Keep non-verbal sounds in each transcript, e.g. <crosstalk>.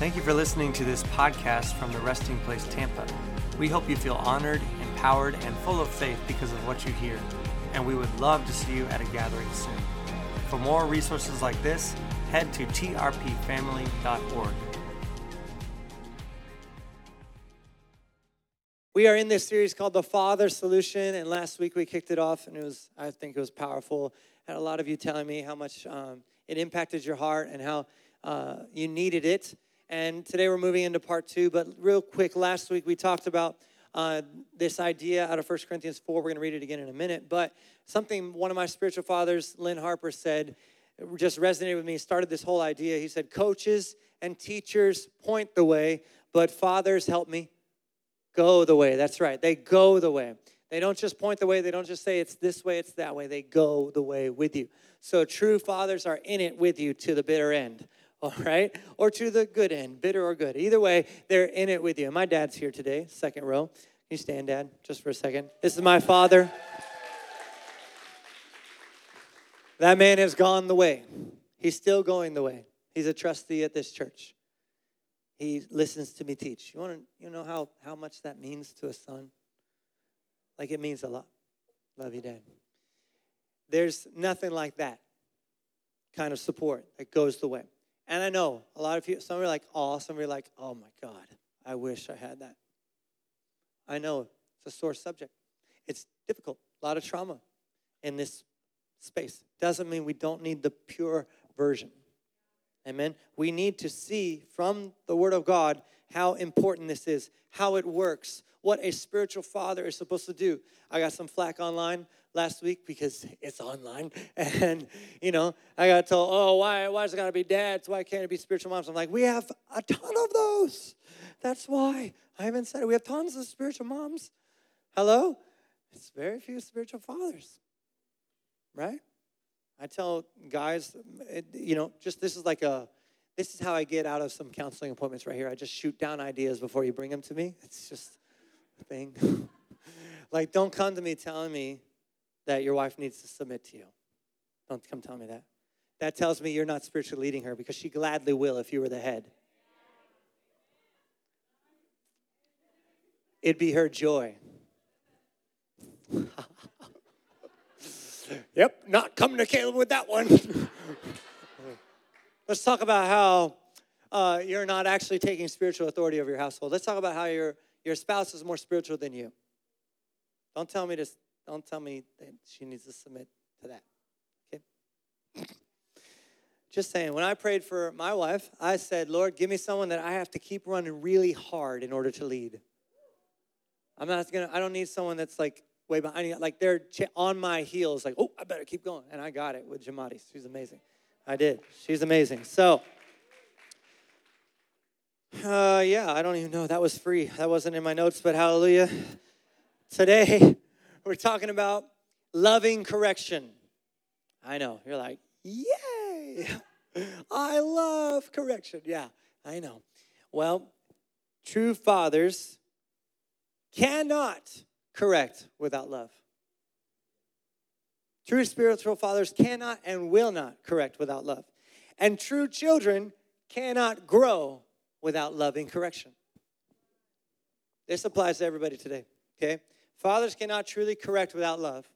Thank you for listening to this podcast from the Resting Place Tampa. We hope you feel honored, empowered, and full of faith because of what you hear. And we would love to see you at a gathering soon. For more resources like this, head to trpfamily.org. We are in this series called The Father Solution, and last week we kicked it off, and it was, I think it was powerful. Had a lot of you telling me how much um, it impacted your heart and how uh, you needed it. And today we're moving into part two, but real quick, last week we talked about uh, this idea out of 1 Corinthians 4. We're going to read it again in a minute, but something one of my spiritual fathers, Lynn Harper, said just resonated with me, started this whole idea. He said, Coaches and teachers point the way, but fathers help me go the way. That's right. They go the way. They don't just point the way, they don't just say it's this way, it's that way. They go the way with you. So true fathers are in it with you to the bitter end, <laughs> all right? Or to the good end, bitter or good. Either way, they're in it with you. My dad's here today, second row. Can you stand, Dad, just for a second? This is my father. That man has gone the way. He's still going the way. He's a trustee at this church. He listens to me teach. You want to you know how, how much that means to a son? Like it means a lot. Love you, Dad. There's nothing like that kind of support that goes the way. And I know a lot of people, some are like, oh, some are like, oh my God, I wish I had that. I know it's a sore subject. It's difficult, a lot of trauma in this space. Doesn't mean we don't need the pure version. Amen. We need to see from the Word of God how important this is, how it works, what a spiritual father is supposed to do. I got some flack online last week because it's online. <laughs> And, you know, I got told, oh, why, why is it got to be dads? Why can't it be spiritual moms? I'm like, we have a ton of those. That's why. I haven't said it. We have tons of spiritual moms. Hello? It's very few spiritual fathers, right? I tell guys, you know, just this is like a, this is how I get out of some counseling appointments right here. I just shoot down ideas before you bring them to me. It's just a thing. <laughs> like, don't come to me telling me that your wife needs to submit to you. Don't come tell me that. That tells me you're not spiritually leading her because she gladly will if you were the head. It'd be her joy. <laughs> Yep, not coming to Caleb with that one. <laughs> Let's talk about how uh, you're not actually taking spiritual authority over your household. Let's talk about how your, your spouse is more spiritual than you. Don't tell me to, don't tell me that she needs to submit to that. Okay? <clears throat> Just saying, when I prayed for my wife, I said, Lord, give me someone that I have to keep running really hard in order to lead. I'm not gonna, I don't need someone that's like way behind. Like they're on my heels, like, oh, I better keep going. And I got it with Jamati. She's amazing. I did. She's amazing. So, uh, yeah, I don't even know. That was free. That wasn't in my notes, but hallelujah. Today, we're talking about loving correction. I know. You're like, yay! <laughs> I love correction. Yeah, I know. Well, true fathers cannot correct without love. True spiritual fathers cannot and will not correct without love. And true children cannot grow without loving correction. This applies to everybody today, okay? Fathers cannot truly correct without love,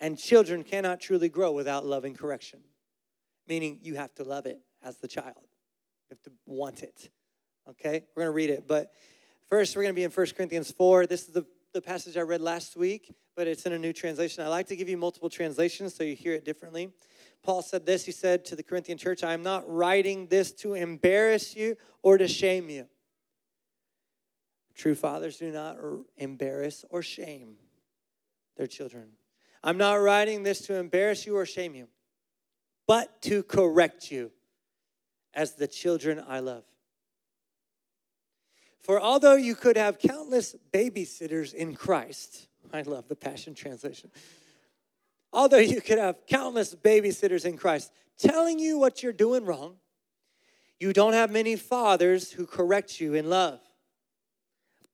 and children cannot truly grow without loving correction. Meaning you have to love it as the child, you have to want it, okay? We're gonna read it, but first we're gonna be in 1 Corinthians 4. This is the the passage I read last week, but it's in a new translation. I like to give you multiple translations so you hear it differently. Paul said this He said to the Corinthian church, I am not writing this to embarrass you or to shame you. True fathers do not er, embarrass or shame their children. I'm not writing this to embarrass you or shame you, but to correct you as the children I love. For although you could have countless babysitters in Christ, <laughs> I love the Passion Translation. Although you could have countless babysitters in Christ telling you what you're doing wrong, you don't have many fathers who correct you in love.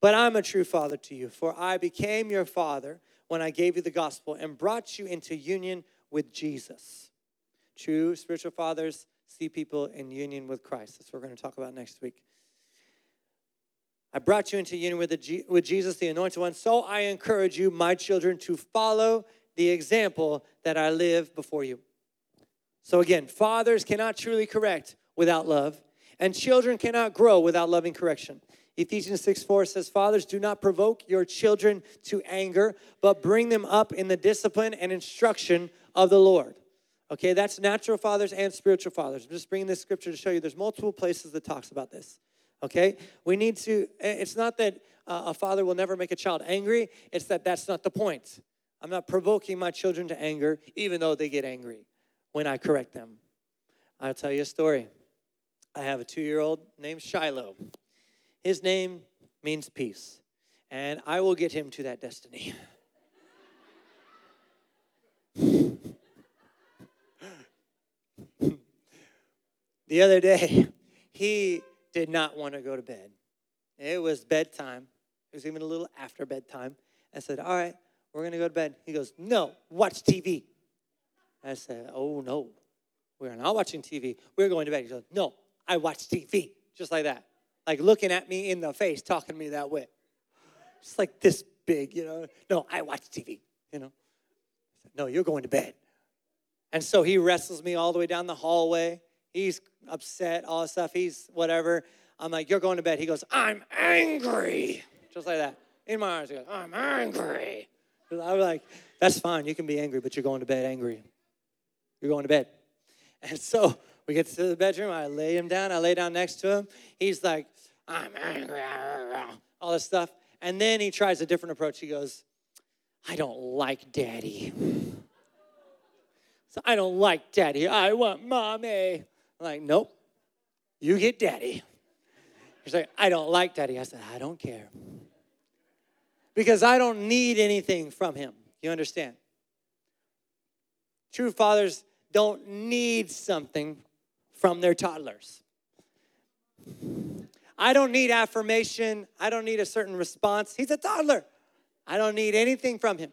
But I'm a true father to you, for I became your father when I gave you the gospel and brought you into union with Jesus. True spiritual fathers see people in union with Christ. That's what we're going to talk about next week. I brought you into union with, the, with Jesus, the anointed one. So I encourage you, my children, to follow the example that I live before you. So again, fathers cannot truly correct without love, and children cannot grow without loving correction. Ephesians 6 4 says, Fathers, do not provoke your children to anger, but bring them up in the discipline and instruction of the Lord. Okay, that's natural fathers and spiritual fathers. I'm just bringing this scripture to show you there's multiple places that talks about this. Okay, we need to, it's not that uh, a father will never make a child angry, it's that that's not the point. I'm not provoking my children to anger, even though they get angry when I correct them. I'll tell you a story. I have a two year old named Shiloh. His name means peace, and I will get him to that destiny. <laughs> the other day, he did not want to go to bed. It was bedtime. It was even a little after bedtime. I said, All right, we're going to go to bed. He goes, No, watch TV. I said, Oh, no, we're not watching TV. We're going to bed. He goes, No, I watch TV. Just like that. Like looking at me in the face, talking to me that way. Just like this big, you know. No, I watch TV, you know. No, you're going to bed. And so he wrestles me all the way down the hallway. He's upset, all this stuff. He's whatever. I'm like, You're going to bed. He goes, I'm angry. Just like that. In my arms, he goes, I'm angry. I was like, That's fine. You can be angry, but you're going to bed angry. You're going to bed. And so we get to the bedroom. I lay him down. I lay down next to him. He's like, I'm <laughs> angry. All this stuff. And then he tries a different approach. He goes, I don't like daddy. <laughs> So I don't like daddy. I want mommy. I'm like, nope. You get daddy. He's like, I don't like daddy. I said, I don't care. Because I don't need anything from him. You understand? True fathers don't need something from their toddlers. I don't need affirmation. I don't need a certain response. He's a toddler. I don't need anything from him.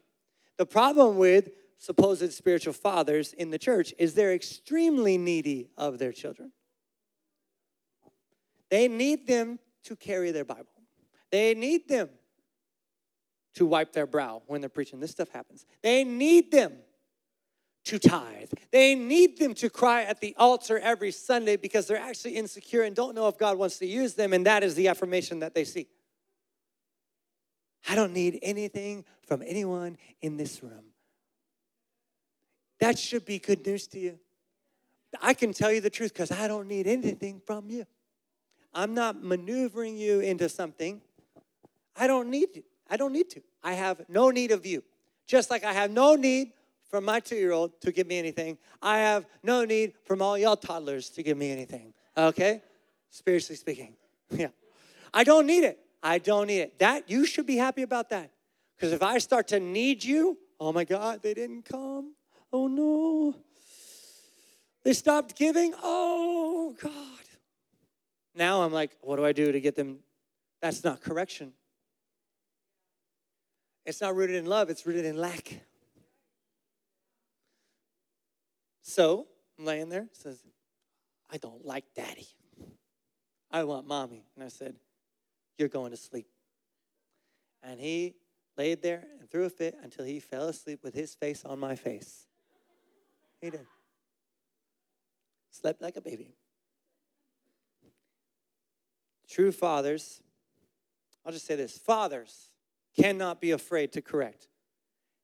The problem with supposed spiritual fathers in the church is they're extremely needy of their children. They need them to carry their Bible, they need them to wipe their brow when they're preaching. This stuff happens. They need them to tithe. They need them to cry at the altar every Sunday because they're actually insecure and don't know if God wants to use them, and that is the affirmation that they see. I don't need anything from anyone in this room. That should be good news to you. I can tell you the truth because I don't need anything from you. I'm not maneuvering you into something. I don't need you. I don't need to. I have no need of you. Just like I have no need from my two year old to give me anything. I have no need from all y'all toddlers to give me anything. Okay? Spiritually speaking. <laughs> Yeah. I don't need it. I don't need it. That, you should be happy about that. Because if I start to need you, oh my God, they didn't come. Oh no. They stopped giving. Oh God. Now I'm like, what do I do to get them? That's not correction. It's not rooted in love, it's rooted in lack. So I'm laying there, says, I don't like daddy. I want mommy. And I said, You're going to sleep. And he laid there and threw a fit until he fell asleep with his face on my face. He did. Slept like a baby. True fathers, I'll just say this fathers cannot be afraid to correct,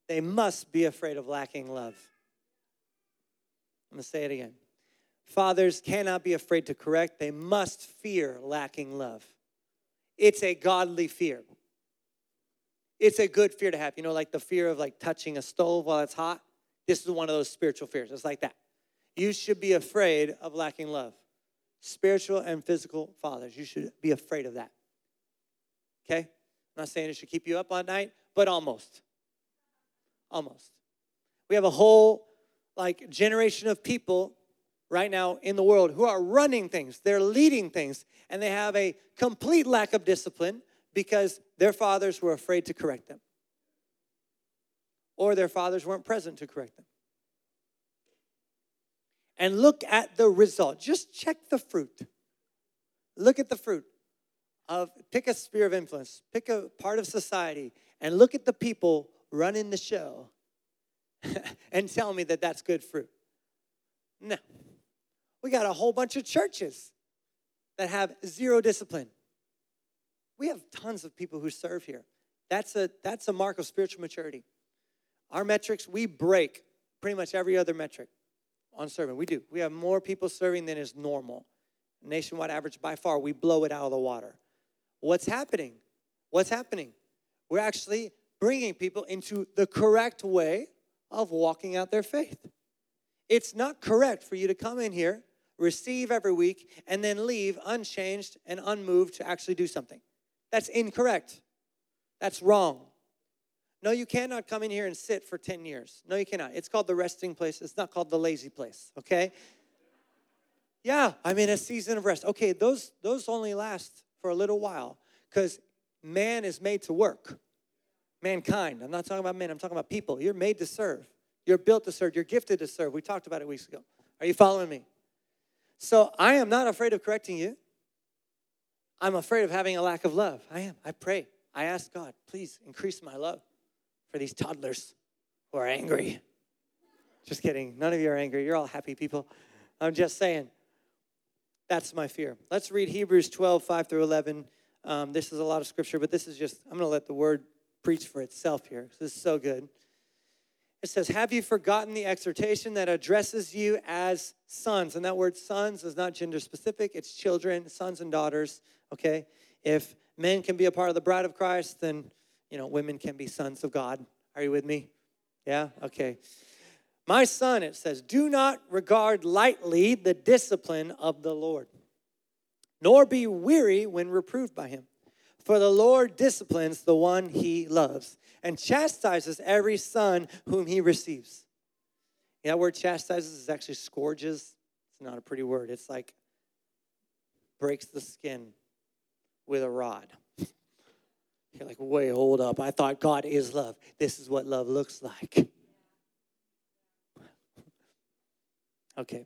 they must be afraid of lacking love. I'm going to say it again. Fathers cannot be afraid to correct, they must fear lacking love. It's a godly fear. It's a good fear to have. You know, like the fear of like touching a stove while it's hot. This is one of those spiritual fears. It's like that. You should be afraid of lacking love. Spiritual and physical fathers, you should be afraid of that. Okay? I'm not saying it should keep you up all night, but almost. Almost. We have a whole like generation of people right now in the world who are running things, they're leading things, and they have a complete lack of discipline because their fathers were afraid to correct them. Or their fathers weren't present to correct them. and look at the result. Just check the fruit. Look at the fruit of pick a sphere of influence, pick a part of society, and look at the people running the show <laughs> and tell me that that's good fruit. No. We got a whole bunch of churches that have zero discipline. We have tons of people who serve here. That's a, that's a mark of spiritual maturity. Our metrics, we break pretty much every other metric on serving. We do. We have more people serving than is normal. Nationwide average by far, we blow it out of the water. What's happening? What's happening? We're actually bringing people into the correct way of walking out their faith. It's not correct for you to come in here, receive every week, and then leave unchanged and unmoved to actually do something. That's incorrect. That's wrong. No, you cannot come in here and sit for 10 years. No, you cannot. It's called the resting place. It's not called the lazy place, okay? Yeah, I'm in a season of rest. Okay, those those only last for a little while because man is made to work. Mankind. I'm not talking about men, I'm talking about people. You're made to serve. You're built to serve. You're gifted to serve. We talked about it weeks ago. Are you following me? So I am not afraid of correcting you. I'm afraid of having a lack of love. I am. I pray. I ask God, please increase my love for these toddlers who are angry. Just kidding. None of you are angry. You're all happy people. I'm just saying. That's my fear. Let's read Hebrews 12, 5 through 11. Um, this is a lot of scripture, but this is just, I'm going to let the word preach for itself here. This is so good. It says, Have you forgotten the exhortation that addresses you as sons? And that word sons is not gender specific, it's children, sons and daughters, okay? If men can be a part of the bride of Christ, then, you know, women can be sons of God. Are you with me? Yeah? Okay. My son, it says, do not regard lightly the discipline of the Lord, nor be weary when reproved by him. For the Lord disciplines the one he loves and chastises every son whom he receives. that word chastises is actually scourges. It's not a pretty word. It's like breaks the skin with a rod. <laughs> You're like, wait, hold up. I thought God is love. This is what love looks like. <laughs> Okay.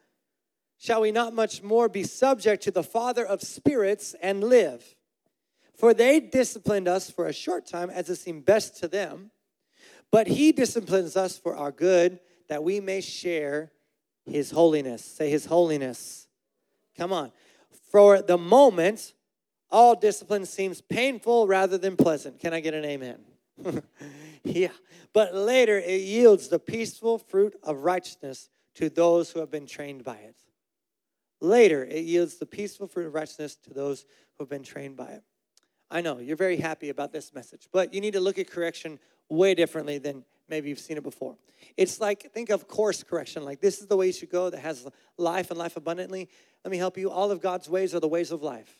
Shall we not much more be subject to the Father of spirits and live? For they disciplined us for a short time as it seemed best to them, but he disciplines us for our good, that we may share his holiness. Say his holiness. Come on. For the moment, all discipline seems painful rather than pleasant. Can I get an amen? <laughs> yeah. But later it yields the peaceful fruit of righteousness to those who have been trained by it. Later it yields the peaceful fruit of righteousness to those who have been trained by it. I know you're very happy about this message, but you need to look at correction way differently than maybe you've seen it before. It's like, think of course correction. Like, this is the way you should go that has life and life abundantly. Let me help you. All of God's ways are the ways of life.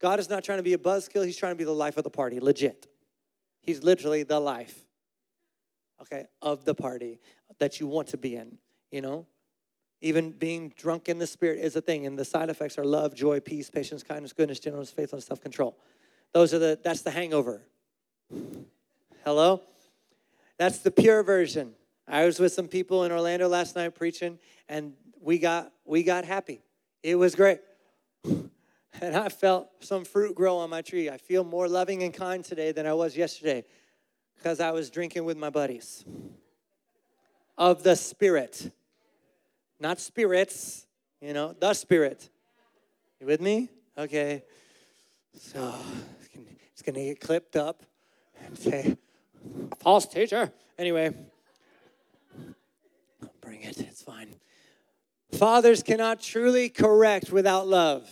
God is not trying to be a buzzkill, He's trying to be the life of the party, legit. He's literally the life, okay, of the party that you want to be in, you know? Even being drunk in the spirit is a thing, and the side effects are love, joy, peace, patience, kindness, goodness, gentleness, faithfulness, self control. Those are the, that's the hangover. Hello? That's the pure version. I was with some people in Orlando last night preaching, and we got we got happy. It was great. <laughs> And I felt some fruit grow on my tree. I feel more loving and kind today than I was yesterday because I was drinking with my buddies of the Spirit. Not spirits, you know, the Spirit. You with me? Okay. So it's going to get clipped up and say, false teacher. Anyway, bring it, it's fine. Fathers cannot truly correct without love.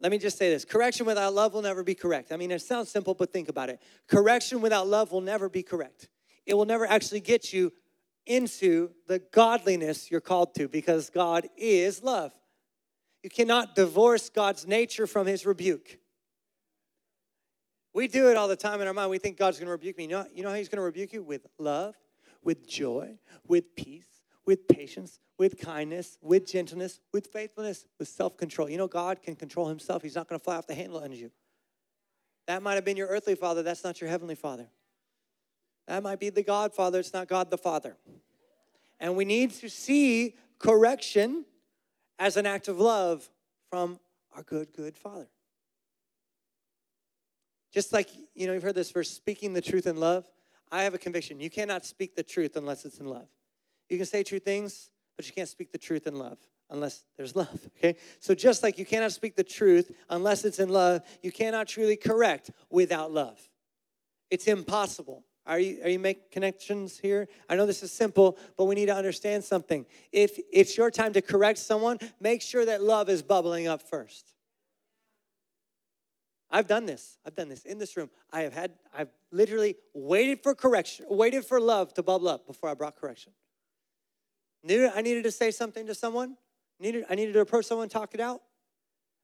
Let me just say this correction without love will never be correct. I mean, it sounds simple, but think about it. Correction without love will never be correct. It will never actually get you into the godliness you're called to because God is love. You cannot divorce God's nature from his rebuke. We do it all the time in our mind. We think God's going to rebuke me. You know, you know how he's going to rebuke you? With love, with joy, with peace, with patience, with kindness, with gentleness, with faithfulness, with self control. You know, God can control himself. He's not going to fly off the handle on you. That might have been your earthly father. That's not your heavenly father. That might be the Godfather. It's not God the Father. And we need to see correction as an act of love from our good, good Father. Just like, you know, you've heard this verse, speaking the truth in love. I have a conviction. You cannot speak the truth unless it's in love. You can say true things, but you can't speak the truth in love unless there's love. <laughs> Okay? So just like you cannot speak the truth unless it's in love, you cannot truly correct without love. It's impossible. Are you, are you making connections here? I know this is simple, but we need to understand something. If it's your time to correct someone, make sure that love is bubbling up first. I've done this. I've done this in this room. I have had, I've literally waited for correction, waited for love to bubble up before I brought correction. Knew I needed to say something to someone, needed, I needed to approach someone, talk it out.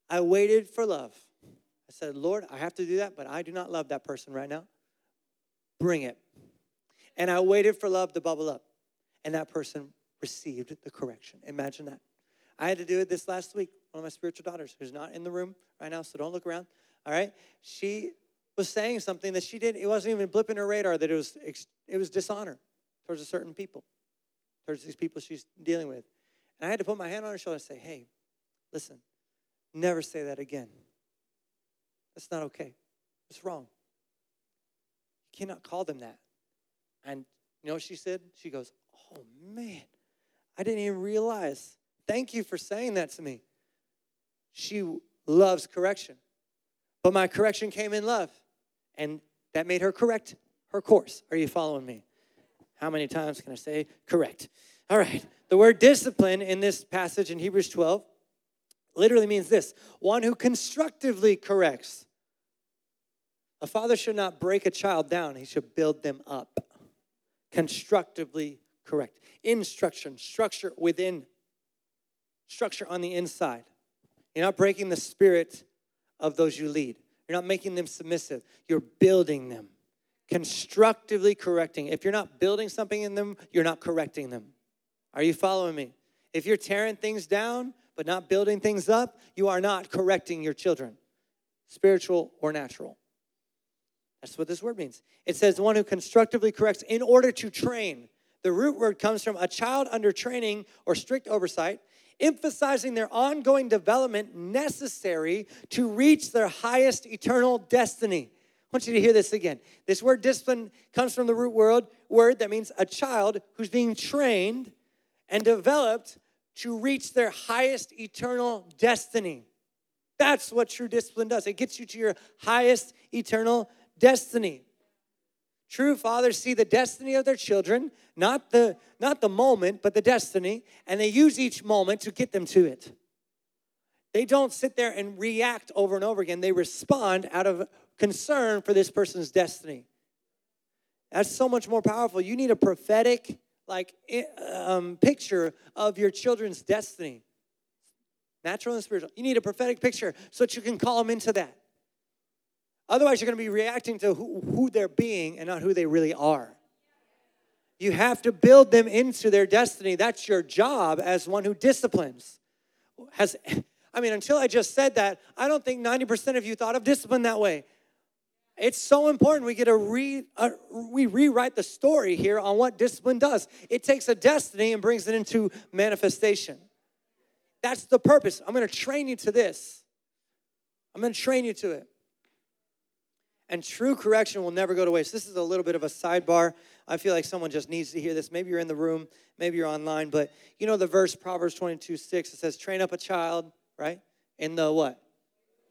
I waited for love. I said, Lord, I have to do that, but I do not love that person right now. Bring it. And I waited for love to bubble up, and that person received the correction. Imagine that. I had to do it this last week. One of my spiritual daughters, who's not in the room right now, so don't look around. All right, she was saying something that she didn't. It wasn't even blipping her radar that it was it was dishonor towards a certain people, towards these people she's dealing with. And I had to put my hand on her shoulder and say, "Hey, listen, never say that again. That's not okay. It's wrong cannot call them that. And you know what she said? She goes, Oh man, I didn't even realize. Thank you for saying that to me. She loves correction. But my correction came in love. And that made her correct her course. Are you following me? How many times can I say correct? All right. The word discipline in this passage in Hebrews 12 literally means this one who constructively corrects a father should not break a child down, he should build them up. Constructively correct. Instruction, structure within, structure on the inside. You're not breaking the spirit of those you lead. You're not making them submissive. You're building them, constructively correcting. If you're not building something in them, you're not correcting them. Are you following me? If you're tearing things down but not building things up, you are not correcting your children, spiritual or natural. That's what this word means. It says the one who constructively corrects in order to train. The root word comes from a child under training or strict oversight, emphasizing their ongoing development necessary to reach their highest eternal destiny. I want you to hear this again. This word discipline comes from the root word, word that means a child who's being trained and developed to reach their highest eternal destiny. That's what true discipline does. It gets you to your highest eternal destiny. True fathers see the destiny of their children, not the, not the moment, but the destiny, and they use each moment to get them to it. They don't sit there and react over and over again. They respond out of concern for this person's destiny. That's so much more powerful. You need a prophetic, like, um, picture of your children's destiny, natural and spiritual. You need a prophetic picture so that you can call them into that. Otherwise, you're going to be reacting to who, who they're being and not who they really are. You have to build them into their destiny. That's your job as one who disciplines. Has, I mean, until I just said that, I don't think 90% of you thought of discipline that way. It's so important. We get a re, uh, we rewrite the story here on what discipline does. It takes a destiny and brings it into manifestation. That's the purpose. I'm going to train you to this. I'm going to train you to it. And true correction will never go to waste. This is a little bit of a sidebar. I feel like someone just needs to hear this. Maybe you're in the room, maybe you're online, but you know the verse Proverbs 22 6, it says, train up a child, right? In the what?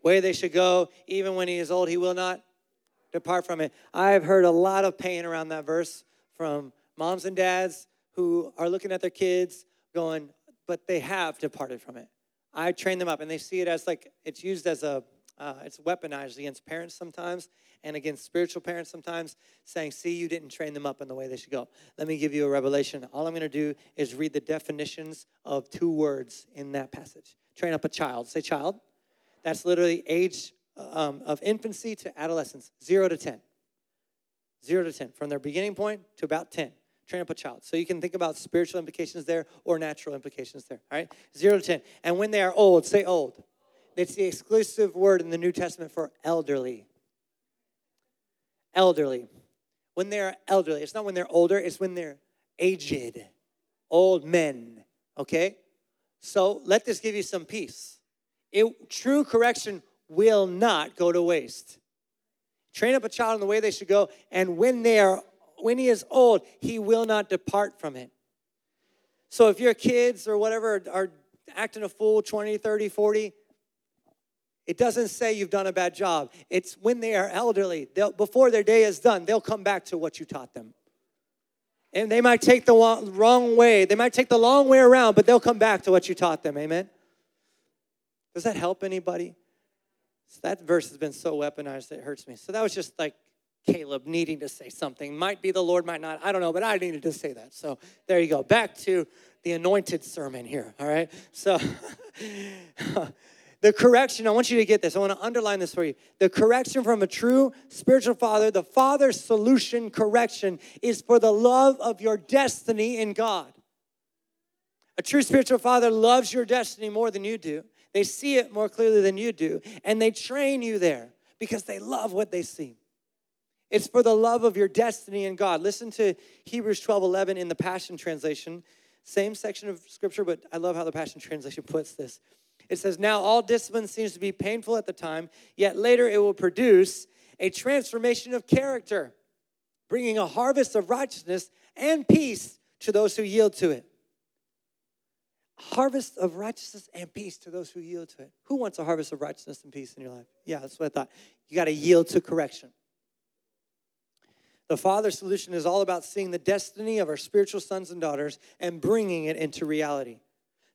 Way they should go, even when he is old, he will not depart from it. I've heard a lot of pain around that verse from moms and dads who are looking at their kids going, but they have departed from it. I train them up and they see it as like it's used as a uh, it's weaponized against parents sometimes and against spiritual parents sometimes, saying, See, you didn't train them up in the way they should go. Let me give you a revelation. All I'm going to do is read the definitions of two words in that passage. Train up a child. Say, child. That's literally age um, of infancy to adolescence, zero to 10. Zero to 10, from their beginning point to about 10 train up a child. So you can think about spiritual implications there or natural implications there. All right? Zero to 10. And when they are old, say old. It's the exclusive word in the New Testament for elderly. Elderly. When they're elderly, it's not when they're older, it's when they're aged, old men. Okay? So let this give you some peace. It, true correction will not go to waste. Train up a child in the way they should go, and when they are when he is old, he will not depart from it. So if your kids or whatever are acting a fool 20, 30, 40, it doesn't say you've done a bad job. It's when they are elderly, before their day is done, they'll come back to what you taught them. And they might take the wrong way, they might take the long way around, but they'll come back to what you taught them. Amen? Does that help anybody? So that verse has been so weaponized that it hurts me. So that was just like Caleb needing to say something. Might be the Lord, might not. I don't know, but I needed to say that. So there you go. Back to the anointed sermon here. All right. So <laughs> the correction, I want you to get this. I want to underline this for you. The correction from a true spiritual father, the father's solution correction is for the love of your destiny in God. A true spiritual father loves your destiny more than you do. They see it more clearly than you do, and they train you there because they love what they see. It's for the love of your destiny in God. Listen to Hebrews 12 11 in the Passion Translation. Same section of scripture, but I love how the Passion Translation puts this. It says, Now all discipline seems to be painful at the time, yet later it will produce a transformation of character, bringing a harvest of righteousness and peace to those who yield to it. Harvest of righteousness and peace to those who yield to it. Who wants a harvest of righteousness and peace in your life? Yeah, that's what I thought. You got to yield to correction. The Father's solution is all about seeing the destiny of our spiritual sons and daughters and bringing it into reality.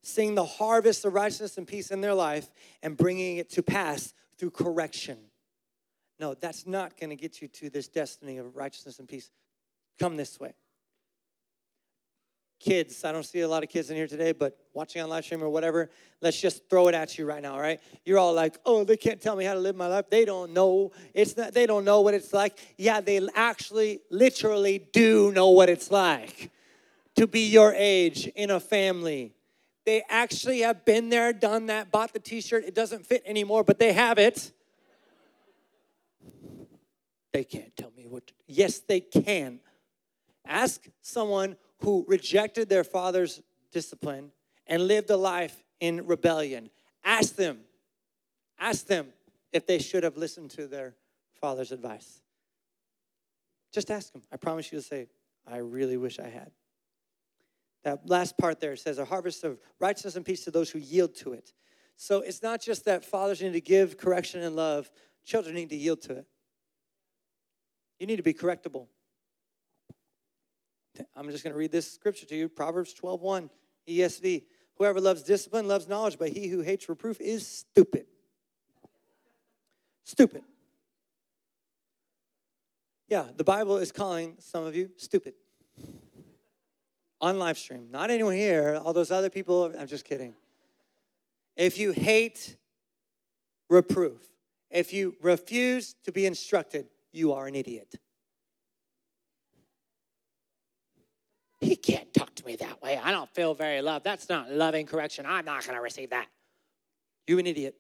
Seeing the harvest of righteousness and peace in their life and bringing it to pass through correction. No, that's not going to get you to this destiny of righteousness and peace. Come this way kids, I don't see a lot of kids in here today, but watching on live stream or whatever, let's just throw it at you right now, all right? You're all like, oh, they can't tell me how to live my life. They don't know. It's not, they don't know what it's like. Yeah, they actually, literally do know what it's like to be your age in a family. They actually have been there, done that, bought the t shirt. It doesn't fit anymore, but they have it. They can't tell me what to Yes, they can. Ask someone who rejected their father's discipline and lived a life in rebellion. Ask them, ask them if they should have listened to their father's advice. Just ask them. I promise you to say, I really wish I had. That last part there says, a harvest of righteousness and peace to those who yield to it. So it's not just that fathers need to give correction and love, children need to yield to it. You need to be correctable. I'm just going to read this scripture to you Proverbs 12 1, ESV. Whoever loves discipline loves knowledge, but he who hates reproof is stupid. Stupid. Yeah, the Bible is calling some of you stupid. On live stream. Not anyone here, all those other people, I'm just kidding. If you hate reproof, if you refuse to be instructed, you are an idiot. He can't talk to me that way. I don't feel very loved. That's not loving correction. I'm not going to receive that. You an idiot.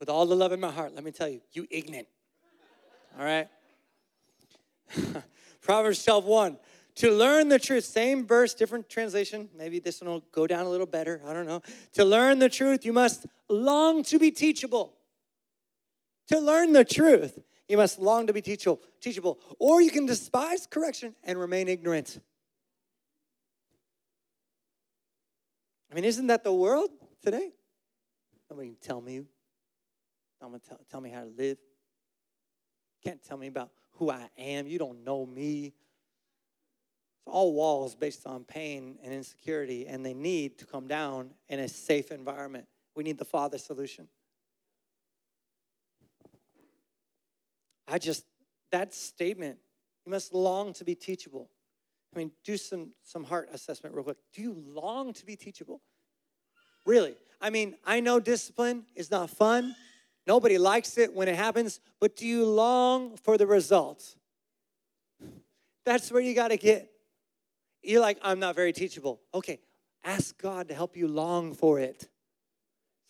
With all the love in my heart, let me tell you, you ignorant. All right? <laughs> Proverbs 12 1. To learn the truth, same verse, different translation. Maybe this one will go down a little better. I don't know. To learn the truth, you must long to be teachable. To learn the truth, you must long to be teachable, teachable, or you can despise correction and remain ignorant. I mean, isn't that the world today? Nobody can tell me. Tell, tell me how to live. Can't tell me about who I am. You don't know me. It's all walls based on pain and insecurity, and they need to come down in a safe environment. We need the Father solution. I just, that statement, you must long to be teachable. I mean, do some, some heart assessment real quick. Do you long to be teachable? Really? I mean, I know discipline is not fun. Nobody likes it when it happens, but do you long for the results? That's where you got to get. You're like, I'm not very teachable. Okay, ask God to help you long for it.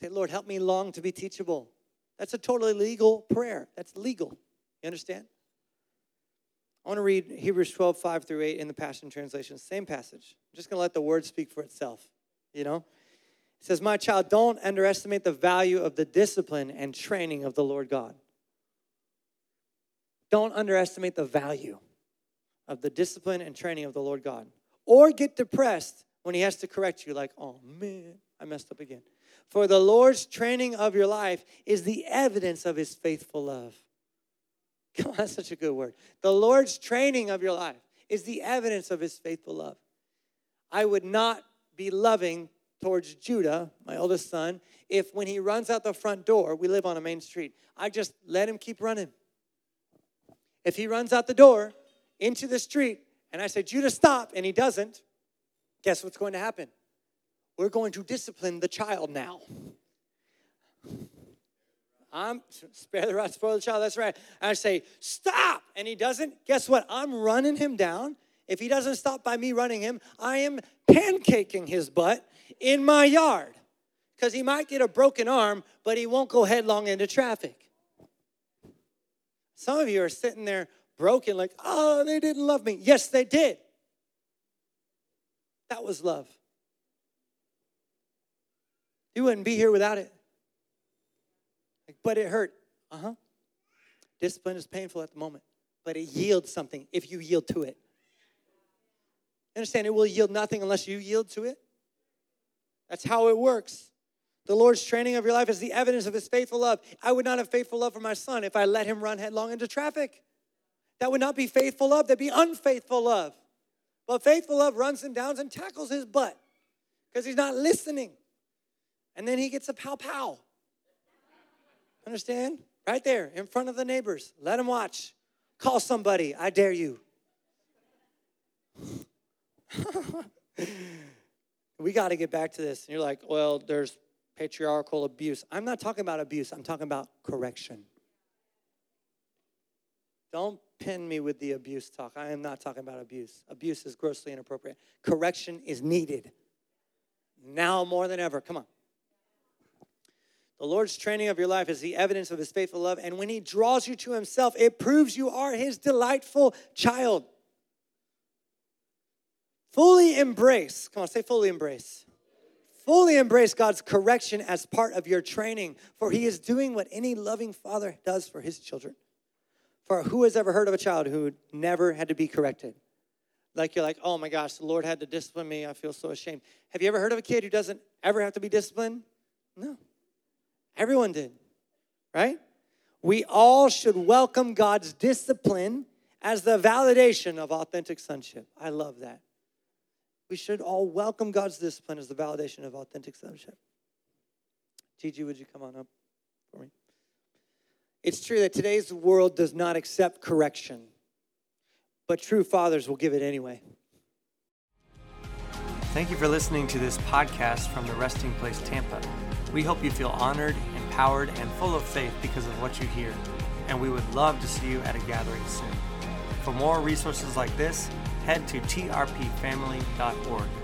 Say, Lord, help me long to be teachable. That's a totally legal prayer. That's legal. You understand? I want to read Hebrews 12, 5 through 8 in the Passion Translation. Same passage. I'm just going to let the word speak for itself. You know? It says, My child, don't underestimate the value of the discipline and training of the Lord God. Don't underestimate the value of the discipline and training of the Lord God. Or get depressed when He has to correct you, like, oh man, I messed up again. For the Lord's training of your life is the evidence of His faithful love. <laughs> Come on, that's such a good word. The Lord's training of your life is the evidence of his faithful love. I would not be loving towards Judah, my oldest son, if when he runs out the front door, we live on a main street, I just let him keep running. If he runs out the door into the street and I say, Judah, stop, and he doesn't, guess what's going to happen? We're going to discipline the child now. I'm spare the rod, spoil the child. That's right. I say, stop. And he doesn't. Guess what? I'm running him down. If he doesn't stop by me running him, I am pancaking his butt in my yard. Because he might get a broken arm, but he won't go headlong into traffic. Some of you are sitting there broken, like, oh, they didn't love me. Yes, they did. That was love. You wouldn't be here without it but it hurt. Uh huh. Discipline is painful at the moment, but it yields something if you yield to it. Understand, it will yield nothing unless you yield to it. That's how it works. The Lord's training of your life is the evidence of his faithful love. I would not have faithful love for my son if I let him run headlong into traffic. That would not be faithful love, that'd be unfaithful love. But faithful love runs him down and tackles his butt because he's not listening. And then he gets a pow pow. Understand? Right there in front of the neighbors. Let him watch. Call somebody. I dare you. <laughs> we got to get back to this. And you're like, well, there's patriarchal abuse. I'm not talking about abuse, I'm talking about correction. Don't pin me with the abuse talk. I am not talking about abuse. Abuse is grossly inappropriate. Correction is needed now more than ever. Come on. The Lord's training of your life is the evidence of his faithful love. And when he draws you to himself, it proves you are his delightful child. Fully embrace, come on, say fully embrace. Fully embrace God's correction as part of your training, for he is doing what any loving father does for his children. For who has ever heard of a child who never had to be corrected? Like you're like, oh my gosh, the Lord had to discipline me. I feel so ashamed. Have you ever heard of a kid who doesn't ever have to be disciplined? No. Everyone did, right? We all should welcome God's discipline as the validation of authentic sonship. I love that. We should all welcome God's discipline as the validation of authentic sonship. Gigi, would you come on up for me? It's true that today's world does not accept correction, but true fathers will give it anyway. Thank you for listening to this podcast from the Resting Place Tampa. We hope you feel honored, empowered, and full of faith because of what you hear, and we would love to see you at a gathering soon. For more resources like this, head to trpfamily.org.